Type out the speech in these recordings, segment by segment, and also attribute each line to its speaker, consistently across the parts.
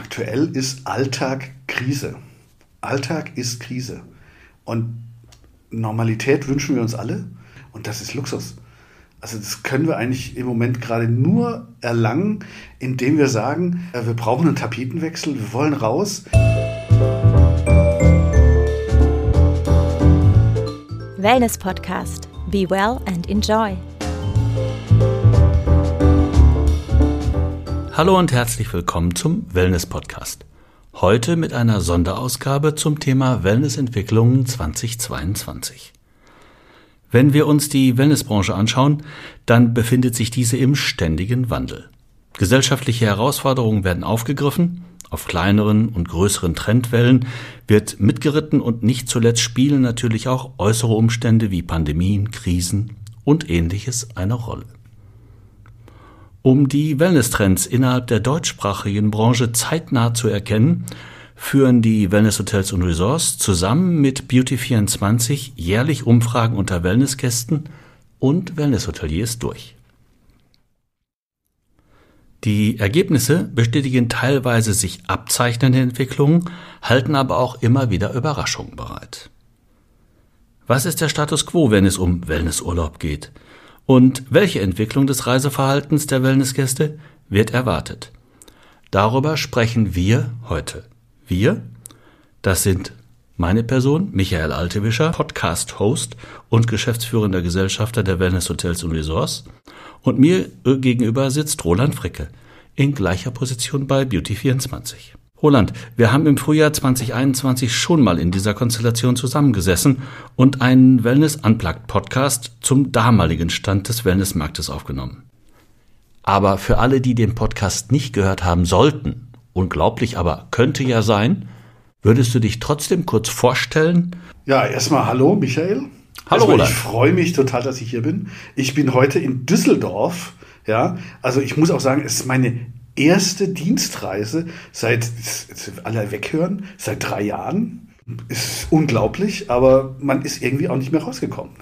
Speaker 1: aktuell ist Alltag Krise. Alltag ist Krise. Und Normalität wünschen wir uns alle und das ist Luxus. Also das können wir eigentlich im Moment gerade nur erlangen, indem wir sagen, äh, wir brauchen einen Tapetenwechsel, wir wollen raus.
Speaker 2: Wellness Podcast. Be well and enjoy.
Speaker 3: Hallo und herzlich willkommen zum Wellness Podcast. Heute mit einer Sonderausgabe zum Thema Wellnessentwicklungen 2022. Wenn wir uns die Wellnessbranche anschauen, dann befindet sich diese im ständigen Wandel. Gesellschaftliche Herausforderungen werden aufgegriffen, auf kleineren und größeren Trendwellen wird mitgeritten und nicht zuletzt spielen natürlich auch äußere Umstände wie Pandemien, Krisen und ähnliches eine Rolle. Um die Wellness-Trends innerhalb der deutschsprachigen Branche zeitnah zu erkennen, führen die Wellness-Hotels und Resorts zusammen mit Beauty24 jährlich Umfragen unter Wellnessgästen und Wellness-Hoteliers durch. Die Ergebnisse bestätigen teilweise sich abzeichnende Entwicklungen, halten aber auch immer wieder Überraschungen bereit. Was ist der Status quo, wenn es um Wellnessurlaub geht? Und welche Entwicklung des Reiseverhaltens der Wellnessgäste wird erwartet? Darüber sprechen wir heute. Wir, das sind meine Person, Michael Altewischer, Podcast-Host und geschäftsführender Gesellschafter der Wellness Hotels und Resorts. Und mir gegenüber sitzt Roland Fricke, in gleicher Position bei Beauty24. Roland, wir haben im Frühjahr 2021 schon mal in dieser Konstellation zusammengesessen und einen Wellness Unplugged Podcast zum damaligen Stand des Wellnessmarktes aufgenommen. Aber für alle, die den Podcast nicht gehört haben sollten, unglaublich, aber könnte ja sein, würdest du dich trotzdem kurz vorstellen?
Speaker 1: Ja, erstmal hallo Michael.
Speaker 3: Hallo
Speaker 1: erstmal,
Speaker 3: Roland.
Speaker 1: Ich freue mich total, dass ich hier bin. Ich bin heute in Düsseldorf. Ja, also ich muss auch sagen, es ist meine erste Dienstreise seit, alle weghören, seit drei Jahren. Ist unglaublich, aber man ist irgendwie auch nicht mehr rausgekommen.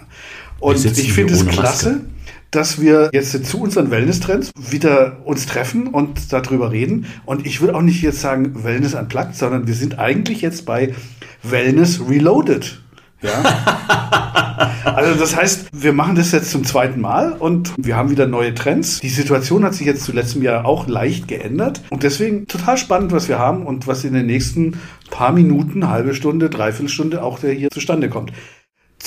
Speaker 1: Und ich finde es klasse, Maske. dass wir jetzt zu unseren Wellness-Trends wieder uns treffen und darüber reden. Und ich würde auch nicht jetzt sagen Wellness unplugged, sondern wir sind eigentlich jetzt bei Wellness Reloaded. Ja. also das heißt, wir machen das jetzt zum zweiten Mal und wir haben wieder neue Trends. Die Situation hat sich jetzt zu letztem Jahr auch leicht geändert und deswegen total spannend, was wir haben und was in den nächsten paar Minuten, halbe Stunde, dreiviertel Stunde auch hier zustande kommt.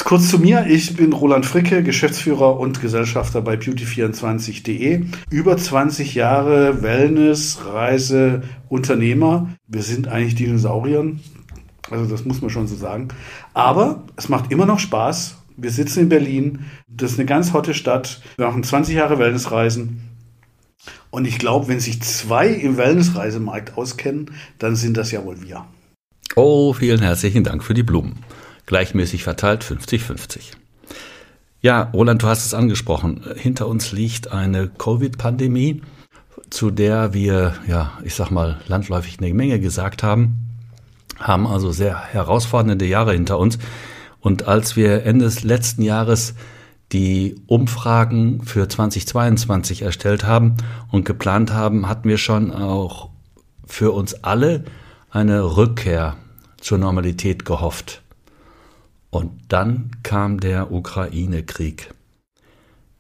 Speaker 1: Kurz zu mir, ich bin Roland Fricke, Geschäftsführer und Gesellschafter bei beauty24.de. Über 20 Jahre Wellness, Reise, Unternehmer. Wir sind eigentlich Dinosauriern. Also das muss man schon so sagen. Aber es macht immer noch Spaß. Wir sitzen in Berlin. Das ist eine ganz hotte Stadt. Wir machen 20 Jahre Wellnessreisen. Und ich glaube, wenn sich zwei im Wellnessreisemarkt auskennen, dann sind das ja wohl wir.
Speaker 3: Oh, vielen herzlichen Dank für die Blumen. Gleichmäßig verteilt 50-50. Ja, Roland, du hast es angesprochen. Hinter uns liegt eine Covid-Pandemie, zu der wir, ja, ich sag mal, landläufig eine Menge gesagt haben haben also sehr herausfordernde Jahre hinter uns. Und als wir Ende des letzten Jahres die Umfragen für 2022 erstellt haben und geplant haben, hatten wir schon auch für uns alle eine Rückkehr zur Normalität gehofft. Und dann kam der Ukraine-Krieg.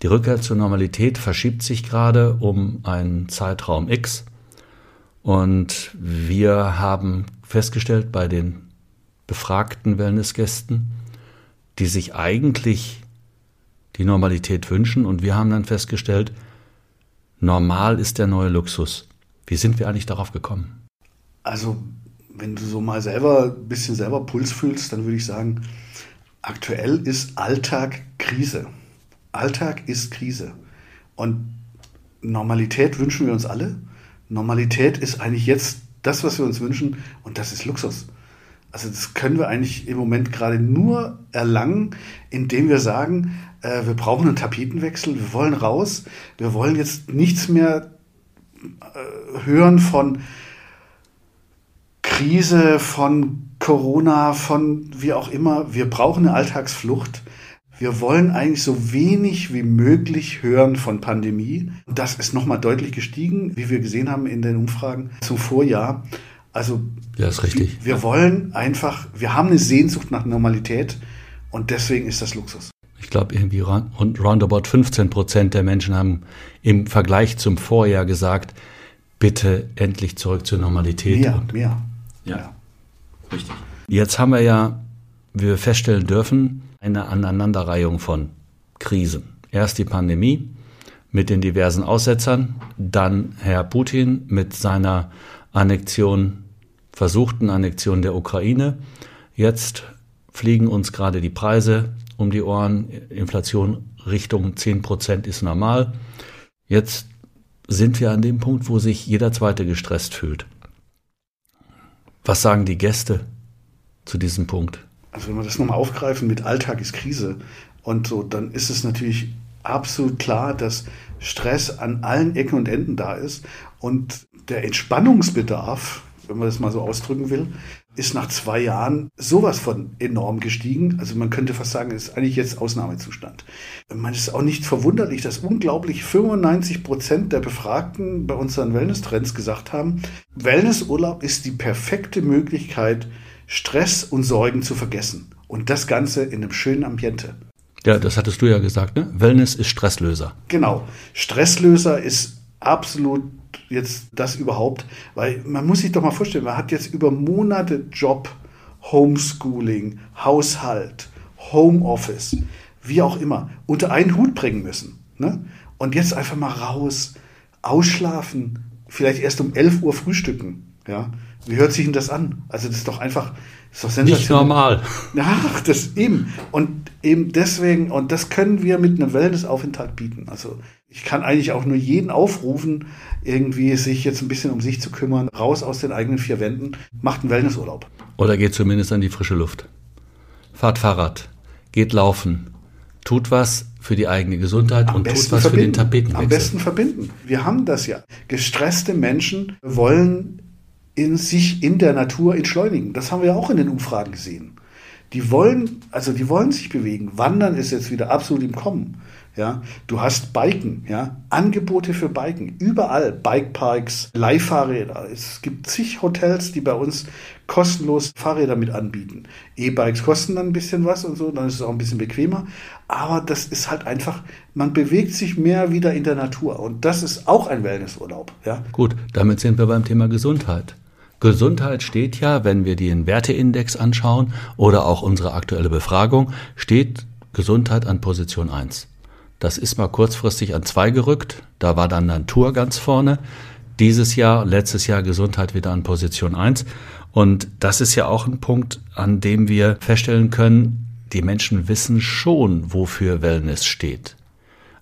Speaker 3: Die Rückkehr zur Normalität verschiebt sich gerade um einen Zeitraum X. Und wir haben festgestellt bei den befragten Wellnessgästen, die sich eigentlich die Normalität wünschen. Und wir haben dann festgestellt, normal ist der neue Luxus. Wie sind wir eigentlich darauf gekommen?
Speaker 1: Also, wenn du so mal selber ein bisschen selber Puls fühlst, dann würde ich sagen, aktuell ist Alltag Krise. Alltag ist Krise. Und Normalität wünschen wir uns alle. Normalität ist eigentlich jetzt das, was wir uns wünschen, und das ist Luxus. Also das können wir eigentlich im Moment gerade nur erlangen, indem wir sagen, äh, wir brauchen einen Tapetenwechsel, wir wollen raus, wir wollen jetzt nichts mehr äh, hören von Krise, von Corona, von wie auch immer. Wir brauchen eine Alltagsflucht. Wir wollen eigentlich so wenig wie möglich hören von Pandemie. Das ist nochmal deutlich gestiegen, wie wir gesehen haben in den Umfragen zum Vorjahr. Also
Speaker 3: ja, ist richtig.
Speaker 1: Wir, wir wollen einfach, wir haben eine Sehnsucht nach Normalität und deswegen ist das Luxus.
Speaker 3: Ich glaube, irgendwie rund roundabout 15 Prozent der Menschen haben im Vergleich zum Vorjahr gesagt, bitte endlich zurück zur Normalität.
Speaker 1: Mehr, mehr.
Speaker 3: Ja, ja, richtig. Jetzt haben wir ja, wie wir feststellen dürfen, eine Aneinanderreihung von Krisen. Erst die Pandemie mit den diversen Aussetzern, dann Herr Putin mit seiner Annexion, versuchten Annexion der Ukraine. Jetzt fliegen uns gerade die Preise um die Ohren. Inflation Richtung 10 Prozent ist normal. Jetzt sind wir an dem Punkt, wo sich jeder Zweite gestresst fühlt. Was sagen die Gäste zu diesem Punkt?
Speaker 1: Also wenn wir das nochmal aufgreifen mit Alltag ist Krise und so, dann ist es natürlich absolut klar, dass Stress an allen Ecken und Enden da ist und der Entspannungsbedarf, wenn man das mal so ausdrücken will, ist nach zwei Jahren sowas von enorm gestiegen. Also man könnte fast sagen, es ist eigentlich jetzt Ausnahmezustand. Man ist auch nicht verwunderlich, dass unglaublich 95 Prozent der Befragten bei unseren Wellness-Trends gesagt haben, Wellnessurlaub ist die perfekte Möglichkeit, Stress und Sorgen zu vergessen. Und das Ganze in einem schönen Ambiente.
Speaker 3: Ja, das hattest du ja gesagt, ne? Wellness ist Stresslöser.
Speaker 1: Genau. Stresslöser ist absolut jetzt das überhaupt, weil man muss sich doch mal vorstellen, man hat jetzt über Monate Job, Homeschooling, Haushalt, Homeoffice, wie auch immer, unter einen Hut bringen müssen. Ne? Und jetzt einfach mal raus, ausschlafen, vielleicht erst um 11 Uhr frühstücken. Ja? Wie hört sich denn das an? Also das ist doch einfach,
Speaker 3: das ist doch Nicht normal.
Speaker 1: Ach, das eben. Und eben deswegen, und das können wir mit einem Wellnessaufenthalt bieten. Also ich kann eigentlich auch nur jeden aufrufen, irgendwie sich jetzt ein bisschen um sich zu kümmern, raus aus den eigenen vier Wänden, macht einen Wellnessurlaub.
Speaker 3: Oder geht zumindest an die frische Luft. Fahrt Fahrrad, geht laufen, tut was für die eigene Gesundheit Am und tut was verbinden. für den Tapetenwechsel.
Speaker 1: Am besten verbinden. Wir haben das ja. Gestresste Menschen wollen in sich in der Natur entschleunigen. Das haben wir ja auch in den Umfragen gesehen. Die wollen, also die wollen sich bewegen. Wandern ist jetzt wieder absolut im Kommen. Ja, du hast Biken, ja, Angebote für Biken, überall Bikeparks, Leihfahrräder. Es gibt zig Hotels, die bei uns kostenlos Fahrräder mit anbieten. E-Bikes kosten dann ein bisschen was und so, dann ist es auch ein bisschen bequemer. Aber das ist halt einfach, man bewegt sich mehr wieder in der Natur und das ist auch ein Wellnessurlaub. Ja.
Speaker 3: Gut, damit sind wir beim Thema Gesundheit. Gesundheit steht ja, wenn wir den Werteindex anschauen oder auch unsere aktuelle Befragung, steht Gesundheit an Position 1. Das ist mal kurzfristig an zwei gerückt. Da war dann Natur ganz vorne. Dieses Jahr, letztes Jahr Gesundheit wieder an Position 1. Und das ist ja auch ein Punkt, an dem wir feststellen können, die Menschen wissen schon, wofür Wellness steht.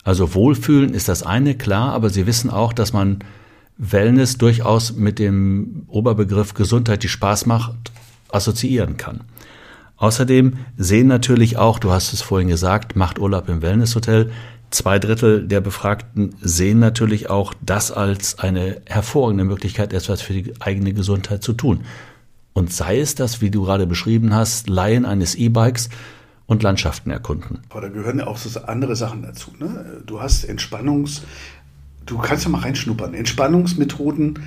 Speaker 3: Also Wohlfühlen ist das eine, klar, aber sie wissen auch, dass man Wellness durchaus mit dem Oberbegriff Gesundheit, die Spaß macht, assoziieren kann. Außerdem sehen natürlich auch, du hast es vorhin gesagt, macht Urlaub im Wellnesshotel. Zwei Drittel der Befragten sehen natürlich auch das als eine hervorragende Möglichkeit, etwas für die eigene Gesundheit zu tun. Und sei es das, wie du gerade beschrieben hast, Laien eines E-Bikes und Landschaften erkunden.
Speaker 1: Aber da gehören ja auch so andere Sachen dazu. Ne? Du hast Entspannungs- du kannst ja mal reinschnuppern. Entspannungsmethoden,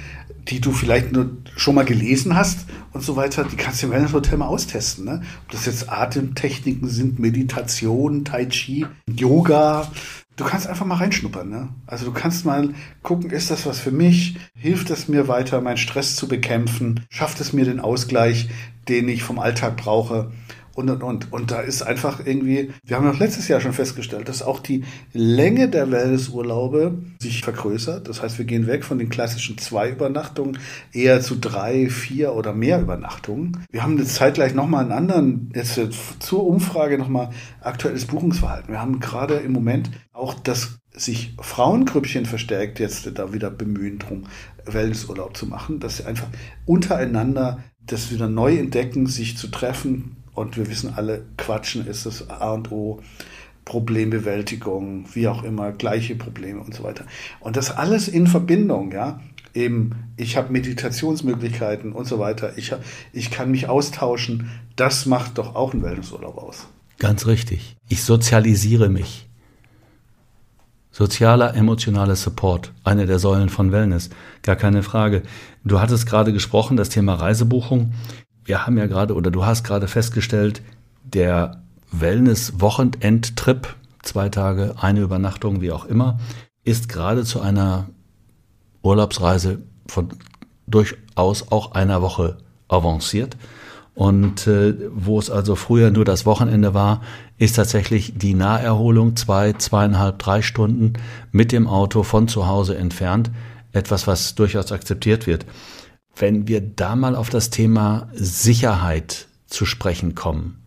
Speaker 1: die du vielleicht nur schon mal gelesen hast und so weiter, die kannst du im Wellness-Hotel mal austesten. Ne? Ob das jetzt Atemtechniken sind, Meditation, Tai Chi, Yoga. Du kannst einfach mal reinschnuppern. Ne? Also du kannst mal gucken, ist das was für mich? Hilft es mir weiter, meinen Stress zu bekämpfen? Schafft es mir den Ausgleich, den ich vom Alltag brauche? Und und und. Und da ist einfach irgendwie, wir haben auch letztes Jahr schon festgestellt, dass auch die Länge der Wellnessurlaube sich vergrößert. Das heißt, wir gehen weg von den klassischen zwei Übernachtungen eher zu drei, vier oder mehr Übernachtungen. Wir haben jetzt zeitgleich nochmal einen anderen, jetzt zur Umfrage nochmal aktuelles Buchungsverhalten. Wir haben gerade im Moment auch das sich Frauengrüppchen verstärkt jetzt da wieder bemühen drum, Wellnessurlaub zu machen, dass sie einfach untereinander das wieder neu entdecken, sich zu treffen, und wir wissen alle, Quatschen ist das A und O. Problembewältigung, wie auch immer, gleiche Probleme und so weiter. Und das alles in Verbindung, ja. Eben, ich habe Meditationsmöglichkeiten und so weiter. Ich, ich kann mich austauschen. Das macht doch auch einen Wellnessurlaub aus.
Speaker 3: Ganz richtig. Ich sozialisiere mich. Sozialer, emotionaler Support, eine der Säulen von Wellness, gar keine Frage. Du hattest gerade gesprochen, das Thema Reisebuchung. Wir haben ja gerade oder du hast gerade festgestellt, der Wellness-Wochenendtrip, zwei Tage, eine Übernachtung, wie auch immer, ist gerade zu einer Urlaubsreise von durchaus auch einer Woche avanciert. Und äh, wo es also früher nur das Wochenende war, ist tatsächlich die Naherholung zwei, zweieinhalb, drei Stunden mit dem Auto von zu Hause entfernt etwas, was durchaus akzeptiert wird. Wenn wir da mal auf das Thema Sicherheit zu sprechen kommen,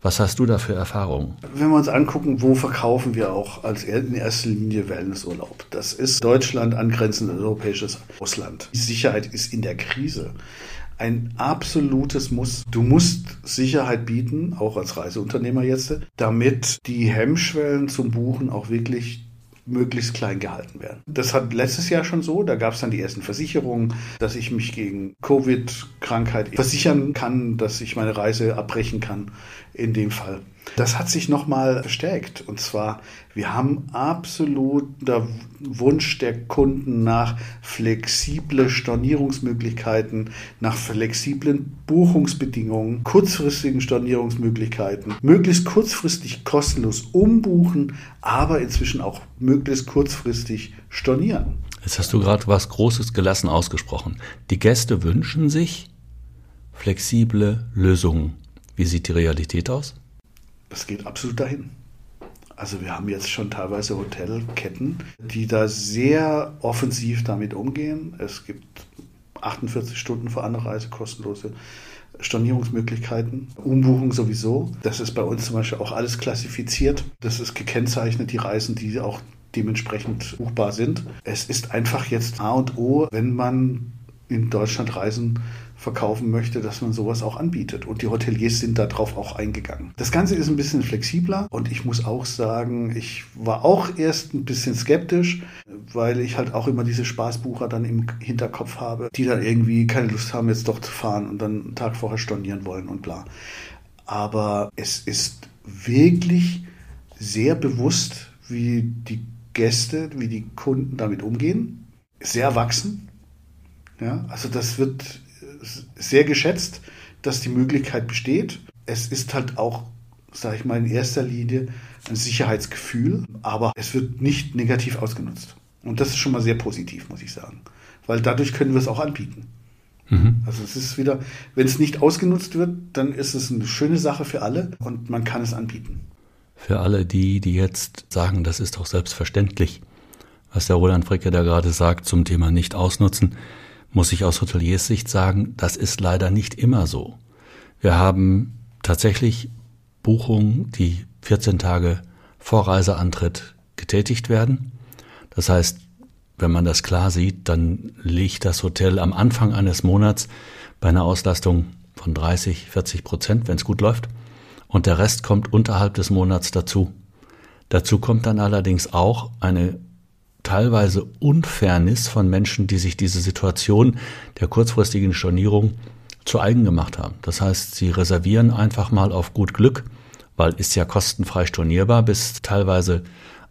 Speaker 3: was hast du da für Erfahrungen?
Speaker 1: Wenn wir uns angucken, wo verkaufen wir auch als in erster Linie Wellnessurlaub? Das ist Deutschland angrenzend europäisches Ausland. Die Sicherheit ist in der Krise ein absolutes Muss. Du musst Sicherheit bieten, auch als Reiseunternehmer jetzt, damit die Hemmschwellen zum Buchen auch wirklich möglichst klein gehalten werden. Das hat letztes Jahr schon so, da gab es dann die ersten Versicherungen, dass ich mich gegen Covid-Krankheit versichern kann, dass ich meine Reise abbrechen kann in dem Fall. Das hat sich nochmal verstärkt. Und zwar, wir haben absoluter Wunsch der Kunden nach flexible Stornierungsmöglichkeiten, nach flexiblen Buchungsbedingungen, kurzfristigen Stornierungsmöglichkeiten, möglichst kurzfristig kostenlos umbuchen, aber inzwischen auch möglichst kurzfristig stornieren.
Speaker 3: Jetzt hast du gerade was Großes gelassen ausgesprochen. Die Gäste wünschen sich flexible Lösungen. Wie sieht die Realität aus?
Speaker 1: Das geht absolut dahin. Also wir haben jetzt schon teilweise Hotelketten, die da sehr offensiv damit umgehen. Es gibt 48 Stunden vor Anreise kostenlose Stornierungsmöglichkeiten, Umbuchung sowieso. Das ist bei uns zum Beispiel auch alles klassifiziert. Das ist gekennzeichnet, die Reisen, die auch dementsprechend buchbar sind. Es ist einfach jetzt A und O, wenn man in Deutschland reisen verkaufen möchte, dass man sowas auch anbietet. Und die Hoteliers sind darauf auch eingegangen. Das Ganze ist ein bisschen flexibler und ich muss auch sagen, ich war auch erst ein bisschen skeptisch, weil ich halt auch immer diese Spaßbucher dann im Hinterkopf habe, die dann irgendwie keine Lust haben, jetzt doch zu fahren und dann einen Tag vorher stornieren wollen und bla. Aber es ist wirklich sehr bewusst, wie die Gäste, wie die Kunden damit umgehen. Sehr erwachsen. Ja, also das wird sehr geschätzt, dass die Möglichkeit besteht. Es ist halt auch, sage ich mal, in erster Linie ein Sicherheitsgefühl, aber es wird nicht negativ ausgenutzt. Und das ist schon mal sehr positiv, muss ich sagen. Weil dadurch können wir es auch anbieten. Mhm. Also es ist wieder, wenn es nicht ausgenutzt wird, dann ist es eine schöne Sache für alle und man kann es anbieten.
Speaker 3: Für alle die, die jetzt sagen, das ist doch selbstverständlich, was der Roland Fricke da gerade sagt zum Thema nicht ausnutzen muss ich aus Hoteliers Sicht sagen, das ist leider nicht immer so. Wir haben tatsächlich Buchungen, die 14 Tage vor Reiseantritt getätigt werden. Das heißt, wenn man das klar sieht, dann liegt das Hotel am Anfang eines Monats bei einer Auslastung von 30, 40 Prozent, wenn es gut läuft. Und der Rest kommt unterhalb des Monats dazu. Dazu kommt dann allerdings auch eine teilweise Unfairness von Menschen, die sich diese Situation der kurzfristigen Stornierung zu eigen gemacht haben. Das heißt, sie reservieren einfach mal auf gut Glück, weil ist ja kostenfrei stornierbar bis teilweise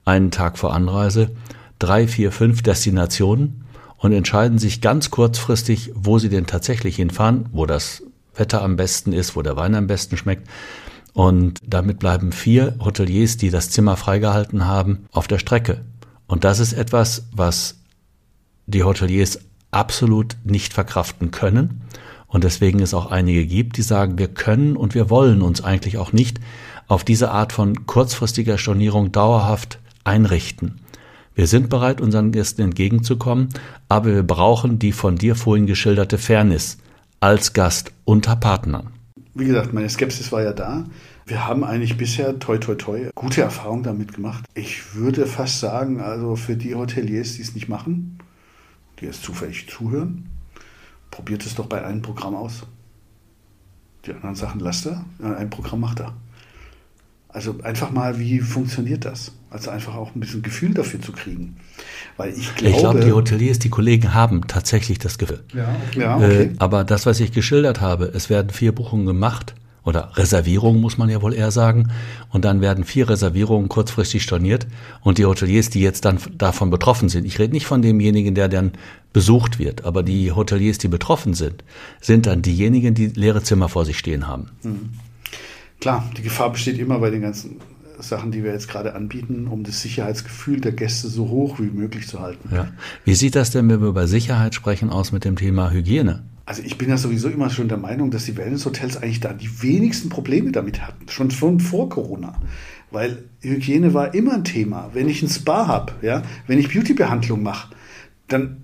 Speaker 3: einen Tag vor Anreise, drei, vier, fünf Destinationen und entscheiden sich ganz kurzfristig, wo sie denn tatsächlich hinfahren, wo das Wetter am besten ist, wo der Wein am besten schmeckt. Und damit bleiben vier Hoteliers, die das Zimmer freigehalten haben, auf der Strecke. Und das ist etwas, was die Hoteliers absolut nicht verkraften können. Und deswegen es auch einige gibt, die sagen, wir können und wir wollen uns eigentlich auch nicht auf diese Art von kurzfristiger Stornierung dauerhaft einrichten. Wir sind bereit, unseren Gästen entgegenzukommen, aber wir brauchen die von dir vorhin geschilderte Fairness als Gast unter Partnern.
Speaker 1: Wie gesagt, meine Skepsis war ja da. Wir haben eigentlich bisher, toi, toi, toi, gute Erfahrungen damit gemacht. Ich würde fast sagen, also für die Hoteliers, die es nicht machen, die jetzt zufällig zuhören, probiert es doch bei einem Programm aus. Die anderen Sachen lasst er, ein Programm macht er. Also einfach mal, wie funktioniert das? Also einfach auch ein bisschen Gefühl dafür zu kriegen. Weil ich glaube.
Speaker 3: Ich glaube, die Hoteliers, die Kollegen haben tatsächlich das Gefühl. Ja, okay. ja, okay. Äh, aber das, was ich geschildert habe, es werden vier Buchungen gemacht oder Reservierungen muss man ja wohl eher sagen. Und dann werden vier Reservierungen kurzfristig storniert und die Hoteliers, die jetzt dann davon betroffen sind, ich rede nicht von demjenigen, der dann besucht wird, aber die Hoteliers, die betroffen sind, sind dann diejenigen, die leere Zimmer vor sich stehen haben. Mhm.
Speaker 1: Klar, die Gefahr besteht immer bei den ganzen Sachen, die wir jetzt gerade anbieten, um das Sicherheitsgefühl der Gäste so hoch wie möglich zu halten.
Speaker 3: Ja. Wie sieht das denn, wenn wir über Sicherheit sprechen, aus mit dem Thema Hygiene?
Speaker 1: Also ich bin ja sowieso immer schon der Meinung, dass die Wellnesshotels eigentlich da die wenigsten Probleme damit hatten, schon von vor Corona. Weil Hygiene war immer ein Thema. Wenn ich ein Spa habe, ja, wenn ich Beautybehandlung mache, dann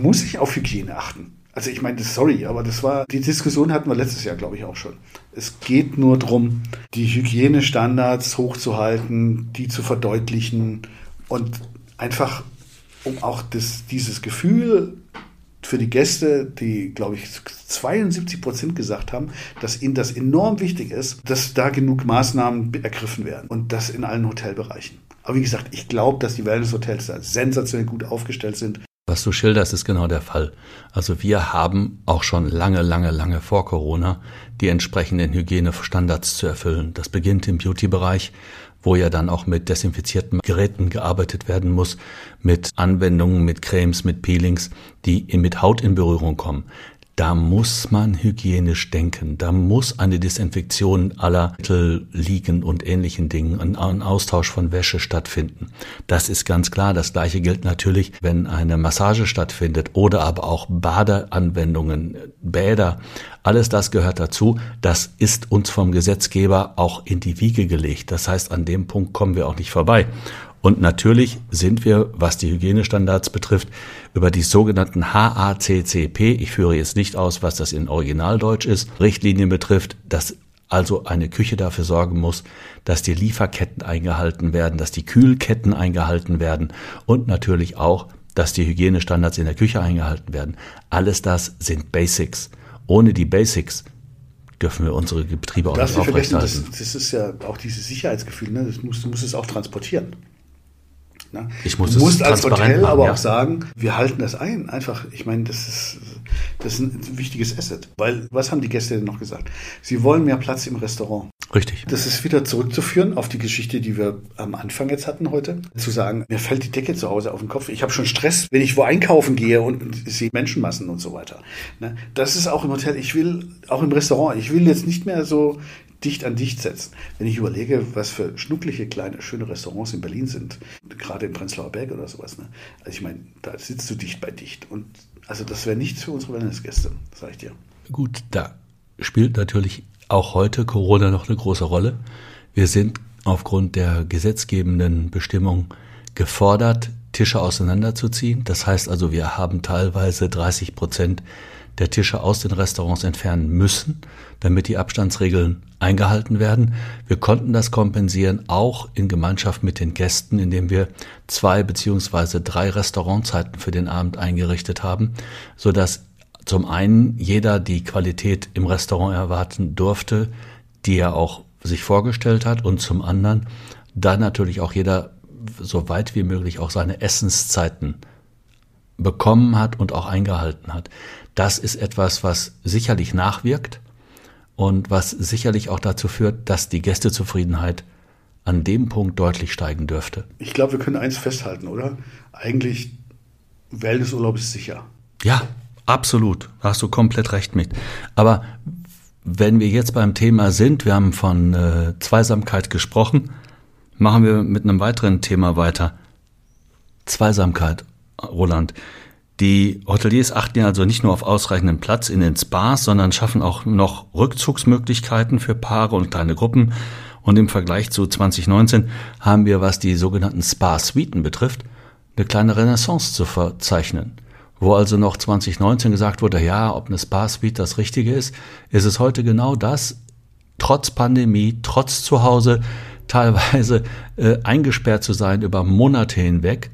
Speaker 1: muss ich auf Hygiene achten. Also ich meine, sorry, aber das war, die Diskussion hatten wir letztes Jahr, glaube ich, auch schon. Es geht nur darum, die Hygienestandards hochzuhalten, die zu verdeutlichen und einfach, um auch das, dieses Gefühl für die Gäste, die, glaube ich, 72 Prozent gesagt haben, dass ihnen das enorm wichtig ist, dass da genug Maßnahmen ergriffen werden und das in allen Hotelbereichen. Aber wie gesagt, ich glaube, dass die Wellness-Hotels da sensationell gut aufgestellt sind.
Speaker 3: Was du schilderst, ist genau der Fall. Also wir haben auch schon lange, lange, lange vor Corona die entsprechenden Hygienestandards zu erfüllen. Das beginnt im Beauty-Bereich, wo ja dann auch mit desinfizierten Geräten gearbeitet werden muss, mit Anwendungen, mit Cremes, mit Peelings, die mit Haut in Berührung kommen. Da muss man hygienisch denken. Da muss eine Desinfektion aller Mittel liegen und ähnlichen Dingen, ein, Austausch von Wäsche stattfinden. Das ist ganz klar. Das Gleiche gilt natürlich, wenn eine Massage stattfindet oder aber auch Badeanwendungen, Bäder. Alles das gehört dazu. Das ist uns vom Gesetzgeber auch in die Wiege gelegt. Das heißt, an dem Punkt kommen wir auch nicht vorbei. Und natürlich sind wir, was die Hygienestandards betrifft, über die sogenannten HACCP, ich führe jetzt nicht aus, was das in Originaldeutsch ist, Richtlinien betrifft, dass also eine Küche dafür sorgen muss, dass die Lieferketten eingehalten werden, dass die Kühlketten eingehalten werden und natürlich auch, dass die Hygienestandards in der Küche eingehalten werden. Alles das sind Basics. Ohne die Basics dürfen wir unsere Betriebe auch nicht aufrechterhalten.
Speaker 1: Das, das ist ja auch dieses Sicherheitsgefühl, ne? das muss, du musst es auch transportieren.
Speaker 3: Ne? Ich muss
Speaker 1: du musst als Hotel machen, aber ja. auch sagen, wir halten das ein. Einfach, ich meine, das ist, das ist ein wichtiges Asset. Weil, was haben die Gäste denn noch gesagt? Sie wollen mehr Platz im Restaurant.
Speaker 3: Richtig.
Speaker 1: Das ist wieder zurückzuführen auf die Geschichte, die wir am Anfang jetzt hatten heute. Zu sagen, mir fällt die Decke zu Hause auf den Kopf. Ich habe schon Stress, wenn ich wo einkaufen gehe und sehe Menschenmassen und so weiter. Ne? Das ist auch im Hotel. Ich will, auch im Restaurant, ich will jetzt nicht mehr so dicht an dicht setzen. Wenn ich überlege, was für schnuckliche, kleine, schöne Restaurants in Berlin sind, gerade in Prenzlauer Berg oder sowas, ne? also ich meine, da sitzt du dicht bei dicht. Und also das wäre nichts für unsere Wellnessgäste, sage ich dir.
Speaker 3: Gut, da spielt natürlich auch heute Corona noch eine große Rolle. Wir sind aufgrund der gesetzgebenden Bestimmung gefordert, Tische auseinanderzuziehen. Das heißt also, wir haben teilweise 30 Prozent der Tische aus den Restaurants entfernen müssen, damit die Abstandsregeln eingehalten werden. Wir konnten das kompensieren, auch in Gemeinschaft mit den Gästen, indem wir zwei beziehungsweise drei Restaurantzeiten für den Abend eingerichtet haben, so dass zum einen jeder die Qualität im Restaurant erwarten durfte, die er auch sich vorgestellt hat, und zum anderen dann natürlich auch jeder so weit wie möglich auch seine Essenszeiten bekommen hat und auch eingehalten hat. Das ist etwas, was sicherlich nachwirkt und was sicherlich auch dazu führt, dass die Gästezufriedenheit an dem Punkt deutlich steigen dürfte.
Speaker 1: Ich glaube, wir können eins festhalten, oder? Eigentlich, Wellnessurlaub ist sicher.
Speaker 3: Ja, absolut. Da hast du komplett recht mit. Aber wenn wir jetzt beim Thema sind, wir haben von äh, Zweisamkeit gesprochen, machen wir mit einem weiteren Thema weiter. Zweisamkeit, Roland. Die Hoteliers achten ja also nicht nur auf ausreichenden Platz in den Spas, sondern schaffen auch noch Rückzugsmöglichkeiten für Paare und kleine Gruppen. Und im Vergleich zu 2019 haben wir, was die sogenannten Spa-Suiten betrifft, eine kleine Renaissance zu verzeichnen. Wo also noch 2019 gesagt wurde, ja, ob eine Spa-Suite das Richtige ist, ist es heute genau das, trotz Pandemie, trotz Zuhause, teilweise äh, eingesperrt zu sein über Monate hinweg,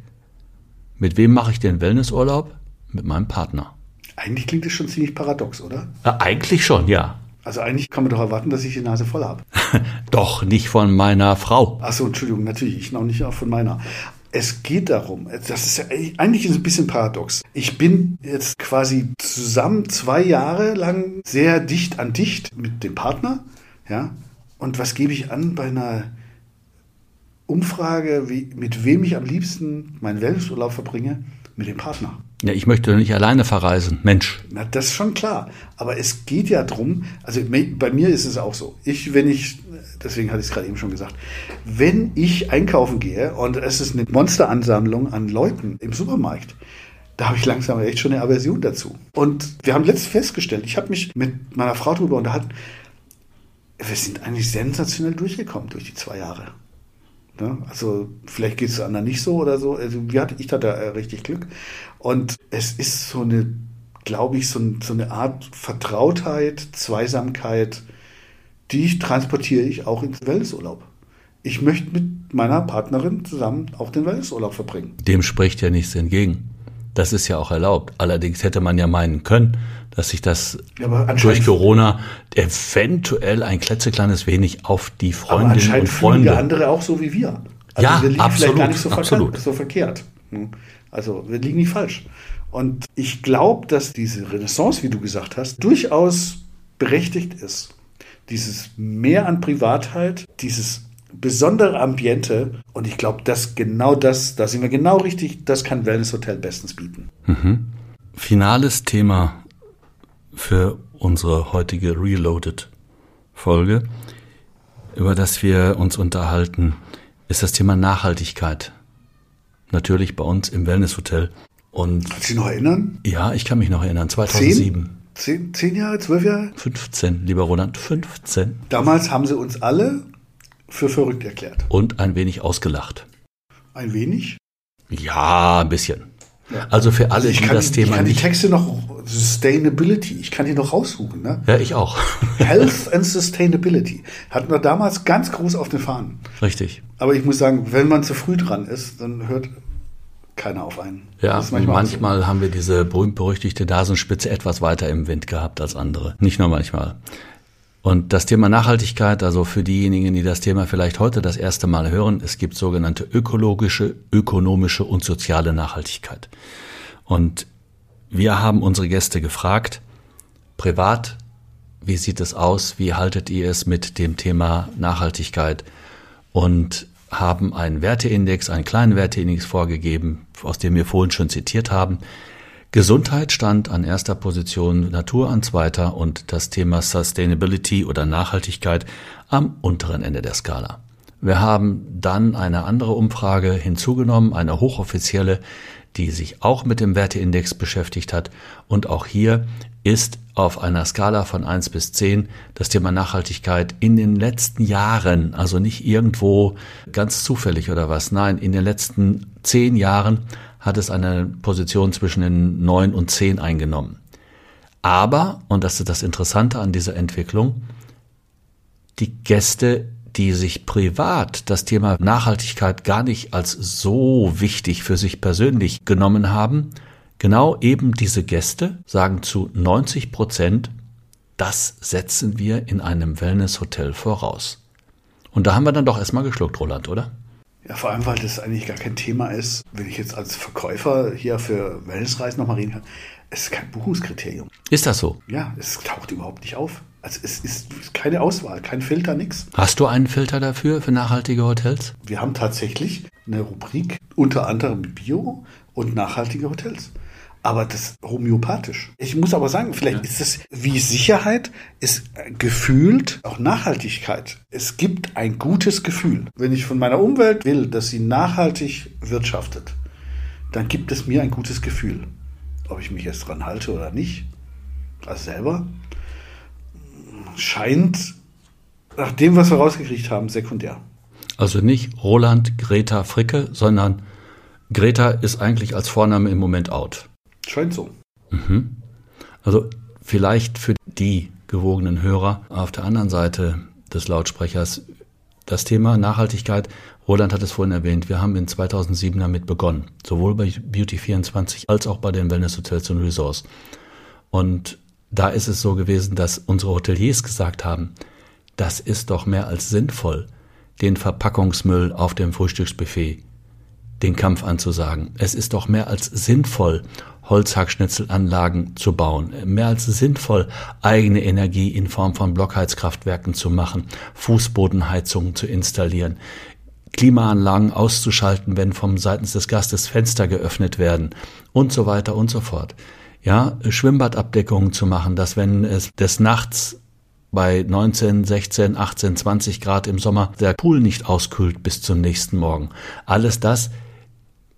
Speaker 3: mit wem mache ich den Wellnessurlaub? Mit meinem Partner.
Speaker 1: Eigentlich klingt es schon ziemlich paradox, oder?
Speaker 3: Ja, eigentlich schon, ja.
Speaker 1: Also eigentlich kann man doch erwarten, dass ich die Nase voll habe.
Speaker 3: doch, nicht von meiner Frau.
Speaker 1: Achso, Entschuldigung, natürlich, ich noch nicht auch von meiner. Es geht darum, das ist ja eigentlich ein bisschen paradox. Ich bin jetzt quasi zusammen zwei Jahre lang sehr dicht an dicht mit dem Partner Ja? Und was gebe ich an bei einer Umfrage, wie, mit wem ich am liebsten meinen Wellnessurlaub verbringe? Mit dem Partner.
Speaker 3: Ja, ich möchte nicht alleine verreisen, Mensch.
Speaker 1: Na, das ist schon klar. Aber es geht ja drum. also bei mir ist es auch so. Ich, wenn ich, deswegen hatte ich es gerade eben schon gesagt, wenn ich einkaufen gehe und es ist eine Monsteransammlung an Leuten im Supermarkt, da habe ich langsam echt schon eine Aversion dazu. Und wir haben letztens festgestellt, ich habe mich mit meiner Frau darüber unterhalten, wir sind eigentlich sensationell durchgekommen durch die zwei Jahre. Ne? Also vielleicht geht es anderen nicht so oder so. Also wir hatten, ich hatte äh, richtig Glück. Und es ist so eine, glaube ich, so, so, eine Art Vertrautheit, Zweisamkeit, die transportiere ich auch ins Wellnessurlaub. Ich möchte mit meiner Partnerin zusammen auch den Wellnessurlaub verbringen.
Speaker 3: Dem spricht ja nichts entgegen. Das ist ja auch erlaubt. Allerdings hätte man ja meinen können, dass sich das durch Corona eventuell ein klitzekleines wenig auf die Freundinnen und Freunde.
Speaker 1: Ja, andere auch so wie wir.
Speaker 3: Also ja, wir liegen absolut, vielleicht gar
Speaker 1: nicht so,
Speaker 3: absolut.
Speaker 1: so verkehrt. Hm. Also wir liegen nicht falsch. Und ich glaube, dass diese Renaissance, wie du gesagt hast, durchaus berechtigt ist. Dieses Mehr an Privatheit, dieses besondere Ambiente. Und ich glaube, dass genau das, da sind wir genau richtig, das kann Wellness Hotel bestens bieten.
Speaker 3: Mhm. Finales Thema für unsere heutige Reloaded-Folge, über das wir uns unterhalten, ist das Thema Nachhaltigkeit. Natürlich bei uns im Wellness-Hotel. Und
Speaker 1: Kannst du dich noch erinnern?
Speaker 3: Ja, ich kann mich noch erinnern. 2007.
Speaker 1: Zehn, zehn Jahre, zwölf Jahre?
Speaker 3: 15, lieber Roland, 15.
Speaker 1: Damals haben sie uns alle für verrückt erklärt.
Speaker 3: Und ein wenig ausgelacht.
Speaker 1: Ein wenig?
Speaker 3: Ja, ein bisschen. Also für alle,
Speaker 1: also
Speaker 3: die das
Speaker 1: die,
Speaker 3: Thema
Speaker 1: Ich kann
Speaker 3: nicht
Speaker 1: die Texte noch, Sustainability, ich kann die noch raussuchen. Ne?
Speaker 3: Ja, ich auch.
Speaker 1: Health and Sustainability hatten wir damals ganz groß auf den Fahnen.
Speaker 3: Richtig.
Speaker 1: Aber ich muss sagen, wenn man zu früh dran ist, dann hört keiner auf einen.
Speaker 3: Ja, manchmal, manchmal haben wir diese berühmt-berüchtigte Nasenspitze etwas weiter im Wind gehabt als andere. Nicht nur manchmal. Und das Thema Nachhaltigkeit, also für diejenigen, die das Thema vielleicht heute das erste Mal hören, es gibt sogenannte ökologische, ökonomische und soziale Nachhaltigkeit. Und wir haben unsere Gäste gefragt, privat, wie sieht es aus, wie haltet ihr es mit dem Thema Nachhaltigkeit? Und haben einen Werteindex, einen kleinen Werteindex vorgegeben, aus dem wir vorhin schon zitiert haben, Gesundheit stand an erster Position, Natur an zweiter und das Thema Sustainability oder Nachhaltigkeit am unteren Ende der Skala. Wir haben dann eine andere Umfrage hinzugenommen, eine hochoffizielle, die sich auch mit dem Werteindex beschäftigt hat. Und auch hier ist auf einer Skala von eins bis zehn das Thema Nachhaltigkeit in den letzten Jahren, also nicht irgendwo ganz zufällig oder was, nein, in den letzten zehn Jahren hat es eine Position zwischen den neun und zehn eingenommen. Aber, und das ist das Interessante an dieser Entwicklung, die Gäste, die sich privat das Thema Nachhaltigkeit gar nicht als so wichtig für sich persönlich genommen haben, genau eben diese Gäste sagen zu 90 Prozent, das setzen wir in einem Wellnesshotel voraus. Und da haben wir dann doch erstmal geschluckt, Roland, oder?
Speaker 1: Ja, vor allem, weil das eigentlich gar kein Thema ist, wenn ich jetzt als Verkäufer hier für Wellnessreisen nochmal reden kann. Es ist kein Buchungskriterium.
Speaker 3: Ist das so?
Speaker 1: Ja, es taucht überhaupt nicht auf. Also es ist keine Auswahl, kein Filter, nichts.
Speaker 3: Hast du einen Filter dafür, für nachhaltige Hotels?
Speaker 1: Wir haben tatsächlich eine Rubrik, unter anderem Bio und nachhaltige Hotels aber das homöopathisch. Ich muss aber sagen, vielleicht ja. ist es wie Sicherheit, ist gefühlt auch Nachhaltigkeit. Es gibt ein gutes Gefühl. Wenn ich von meiner Umwelt will, dass sie nachhaltig wirtschaftet, dann gibt es mir ein gutes Gefühl. Ob ich mich jetzt dran halte oder nicht, also selber, scheint nach dem, was wir rausgekriegt haben, sekundär.
Speaker 3: Also nicht Roland Greta Fricke, sondern Greta ist eigentlich als Vorname im Moment out.
Speaker 1: Scheint so.
Speaker 3: Mhm. Also vielleicht für die gewogenen Hörer auf der anderen Seite des Lautsprechers das Thema Nachhaltigkeit. Roland hat es vorhin erwähnt. Wir haben in 2007 damit begonnen. Sowohl bei Beauty24 als auch bei den Wellness Hotels und Resorts. Und da ist es so gewesen, dass unsere Hoteliers gesagt haben, das ist doch mehr als sinnvoll, den Verpackungsmüll auf dem Frühstücksbuffet den Kampf anzusagen. Es ist doch mehr als sinnvoll, Holzhackschnitzelanlagen zu bauen. Mehr als sinnvoll, eigene Energie in Form von Blockheizkraftwerken zu machen, Fußbodenheizungen zu installieren, Klimaanlagen auszuschalten, wenn vom seitens des Gastes Fenster geöffnet werden und so weiter und so fort. Ja, Schwimmbadabdeckungen zu machen, dass wenn es des Nachts bei 19, 16, 18, 20 Grad im Sommer der Pool nicht auskühlt bis zum nächsten Morgen. Alles das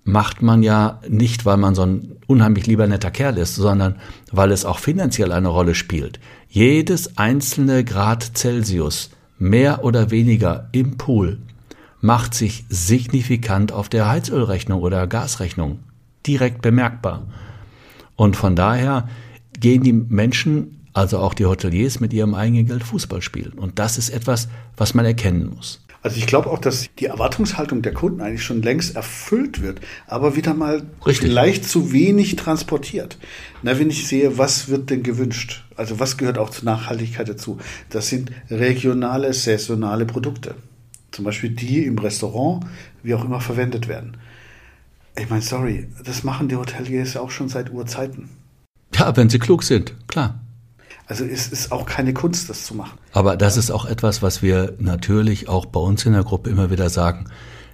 Speaker 3: macht man ja nicht, weil man so ein unheimlich lieber netter Kerl ist, sondern weil es auch finanziell eine Rolle spielt. Jedes einzelne Grad Celsius, mehr oder weniger im Pool, macht sich signifikant auf der Heizölrechnung oder Gasrechnung direkt bemerkbar. Und von daher gehen die Menschen, also auch die Hoteliers, mit ihrem eigenen Geld Fußball spielen. Und das ist etwas, was man erkennen muss.
Speaker 1: Also ich glaube auch, dass die Erwartungshaltung der Kunden eigentlich schon längst erfüllt wird, aber wieder mal
Speaker 3: Richtig.
Speaker 1: vielleicht zu wenig transportiert. Na, wenn ich sehe, was wird denn gewünscht? Also was gehört auch zur Nachhaltigkeit dazu? Das sind regionale, saisonale Produkte. Zum Beispiel die im Restaurant, wie auch immer verwendet werden. Ich meine, sorry, das machen die Hoteliers auch schon seit Urzeiten.
Speaker 3: Ja, wenn sie klug sind, klar.
Speaker 1: Also es ist auch keine Kunst, das zu machen.
Speaker 3: Aber das ist auch etwas, was wir natürlich auch bei uns in der Gruppe immer wieder sagen.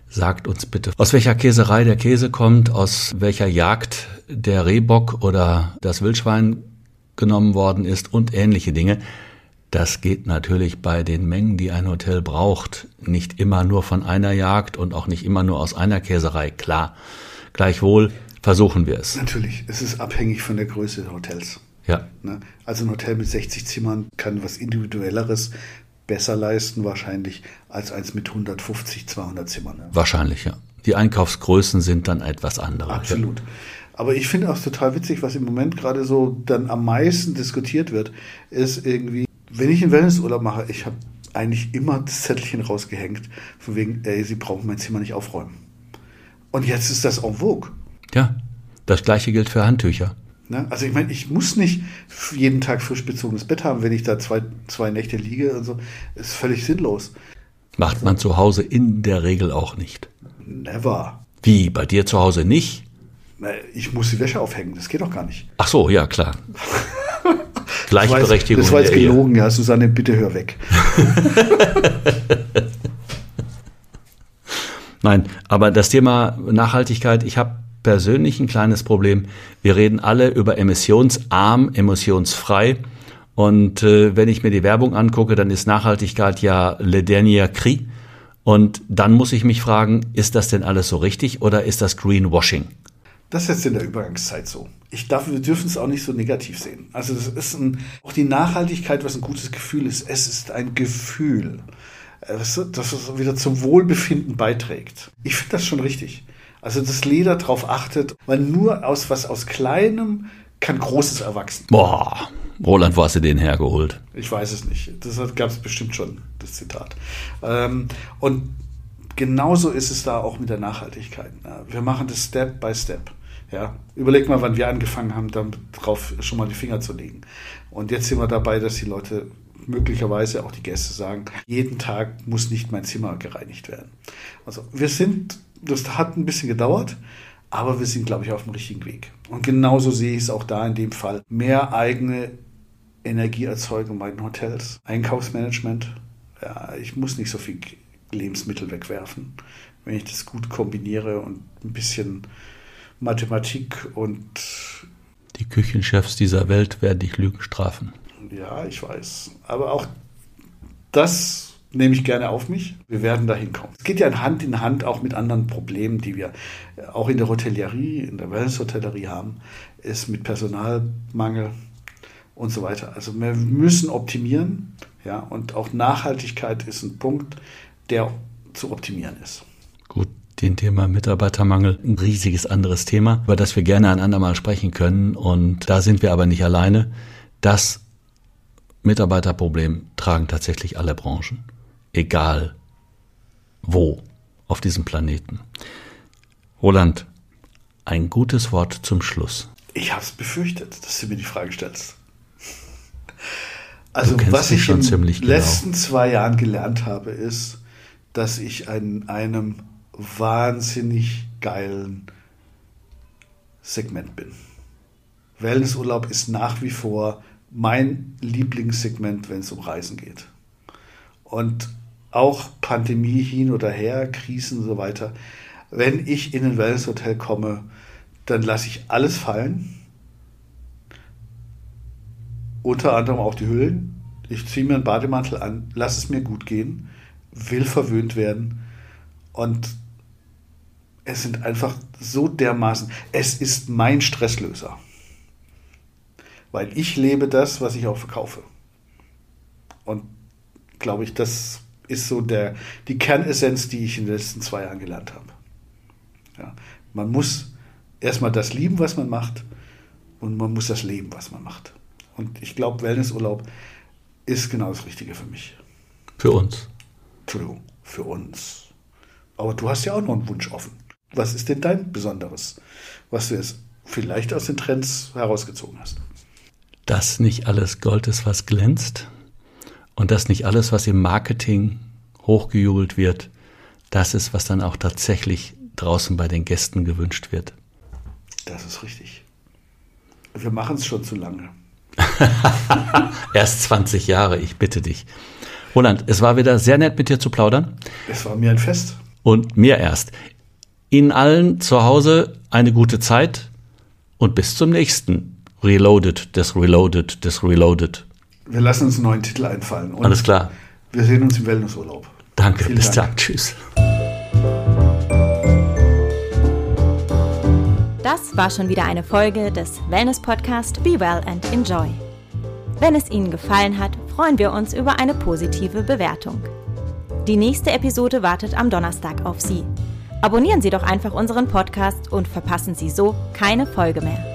Speaker 3: Sagt uns bitte, aus welcher Käserei der Käse kommt, aus welcher Jagd der Rehbock oder das Wildschwein genommen worden ist und ähnliche Dinge. Das geht natürlich bei den Mengen, die ein Hotel braucht, nicht immer nur von einer Jagd und auch nicht immer nur aus einer Käserei, klar. Gleichwohl versuchen wir es.
Speaker 1: Natürlich, es ist abhängig von der Größe des Hotels.
Speaker 3: Ja.
Speaker 1: Ne? Also ein Hotel mit 60 Zimmern kann was Individuelleres besser leisten wahrscheinlich als eins mit 150, 200 Zimmern. Ne?
Speaker 3: Wahrscheinlich, ja. Die Einkaufsgrößen sind dann etwas andere.
Speaker 1: Absolut. Aber ich finde auch total witzig, was im Moment gerade so dann am meisten diskutiert wird, ist irgendwie, wenn ich einen Wellnessurlaub mache, ich habe eigentlich immer das Zettelchen rausgehängt, von wegen, ey, Sie brauchen mein Zimmer nicht aufräumen. Und jetzt ist das en vogue.
Speaker 3: Ja, das gleiche gilt für Handtücher.
Speaker 1: Ne? Also ich meine, ich muss nicht jeden Tag frisch bezogenes Bett haben, wenn ich da zwei, zwei Nächte liege und so. Ist völlig sinnlos.
Speaker 3: Macht man zu Hause in der Regel auch nicht.
Speaker 1: Never.
Speaker 3: Wie, bei dir zu Hause nicht?
Speaker 1: Ich muss die Wäsche aufhängen, das geht doch gar nicht.
Speaker 3: Ach so, ja, klar. Gleichberechtigung.
Speaker 1: Das war jetzt gelogen, ja, Susanne, bitte hör weg.
Speaker 3: Nein, aber das Thema Nachhaltigkeit, ich habe persönlich ein kleines Problem. Wir reden alle über emissionsarm, emissionsfrei. Und äh, wenn ich mir die Werbung angucke, dann ist Nachhaltigkeit ja le dernier cri. Und dann muss ich mich fragen, ist das denn alles so richtig oder ist das Greenwashing?
Speaker 1: Das ist jetzt in der Übergangszeit so. Ich darf, wir dürfen es auch nicht so negativ sehen. Also das ist ein, auch die Nachhaltigkeit, was ein gutes Gefühl ist. Es ist ein Gefühl, das, das wieder zum Wohlbefinden beiträgt. Ich finde das schon richtig. Also dass Leder darauf achtet, weil nur aus was aus Kleinem kann Großes erwachsen.
Speaker 3: Boah, Roland, wo hast du den hergeholt?
Speaker 1: Ich weiß es nicht. Das gab es bestimmt schon, das Zitat. Ähm, und genauso ist es da auch mit der Nachhaltigkeit. Wir machen das Step by Step. Ja, überleg mal, wann wir angefangen haben, darauf schon mal die Finger zu legen. Und jetzt sind wir dabei, dass die Leute möglicherweise auch die Gäste sagen, jeden Tag muss nicht mein Zimmer gereinigt werden. Also wir sind, das hat ein bisschen gedauert, aber wir sind, glaube ich, auf dem richtigen Weg. Und genauso sehe ich es auch da in dem Fall. Mehr eigene Energieerzeugung bei den Hotels, Einkaufsmanagement. Ja, ich muss nicht so viel Lebensmittel wegwerfen, wenn ich das gut kombiniere und ein bisschen Mathematik und
Speaker 3: die Küchenchefs dieser Welt werden dich Lügen strafen.
Speaker 1: Ja, ich weiß. Aber auch das nehme ich gerne auf mich. Wir werden da hinkommen. Es geht ja Hand in Hand auch mit anderen Problemen, die wir auch in der Hotellerie, in der Wellness-Hotellerie haben, ist mit Personalmangel und so weiter. Also wir müssen optimieren, ja, und auch Nachhaltigkeit ist ein Punkt, der zu optimieren ist.
Speaker 3: Gut, den Thema Mitarbeitermangel, ein riesiges anderes Thema, über das wir gerne ein andermal sprechen können. Und da sind wir aber nicht alleine. Das Mitarbeiterproblem tragen tatsächlich alle Branchen, egal wo auf diesem Planeten. Roland, ein gutes Wort zum Schluss.
Speaker 1: Ich habe es befürchtet, dass du mir die Frage stellst. Also was ich in den genau. letzten zwei Jahren gelernt habe, ist, dass ich in einem wahnsinnig geilen Segment bin. Wellnessurlaub ist nach wie vor mein Lieblingssegment, wenn es um Reisen geht. Und auch Pandemie hin oder her, Krisen und so weiter. Wenn ich in ein Wellnesshotel komme, dann lasse ich alles fallen. Unter anderem auch die Hüllen. Ich ziehe mir einen Bademantel an, lasse es mir gut gehen, will verwöhnt werden. Und es sind einfach so dermaßen, es ist mein Stresslöser. Weil ich lebe das, was ich auch verkaufe. Und glaube ich, das ist so der, die Kernessenz, die ich in den letzten zwei Jahren gelernt habe. Ja, man muss erstmal das lieben, was man macht, und man muss das leben, was man macht. Und ich glaube, Wellnessurlaub ist genau das Richtige für mich.
Speaker 3: Für uns.
Speaker 1: Entschuldigung, für uns. Aber du hast ja auch noch einen Wunsch offen. Was ist denn dein Besonderes, was du jetzt vielleicht aus den Trends herausgezogen hast?
Speaker 3: Dass nicht alles Gold ist, was glänzt und dass nicht alles, was im Marketing hochgejubelt wird, das ist, was dann auch tatsächlich draußen bei den Gästen gewünscht wird.
Speaker 1: Das ist richtig. Wir machen es schon zu lange.
Speaker 3: Erst 20 Jahre, ich bitte dich. Roland, es war wieder sehr nett mit dir zu plaudern.
Speaker 1: Es war mir ein Fest.
Speaker 3: Und mir erst. Ihnen allen zu Hause eine gute Zeit und bis zum nächsten Reloaded, des Reloaded, des Reloaded.
Speaker 1: Wir lassen uns einen neuen Titel einfallen.
Speaker 3: Und Alles klar.
Speaker 1: Wir sehen uns im Wellnessurlaub.
Speaker 3: Danke, Vielen bis Dank. dann. Tschüss.
Speaker 2: Das war schon wieder eine Folge des Wellness-Podcast Be Well and Enjoy. Wenn es Ihnen gefallen hat, freuen wir uns über eine positive Bewertung. Die nächste Episode wartet am Donnerstag auf Sie. Abonnieren Sie doch einfach unseren Podcast und verpassen Sie so keine Folge mehr.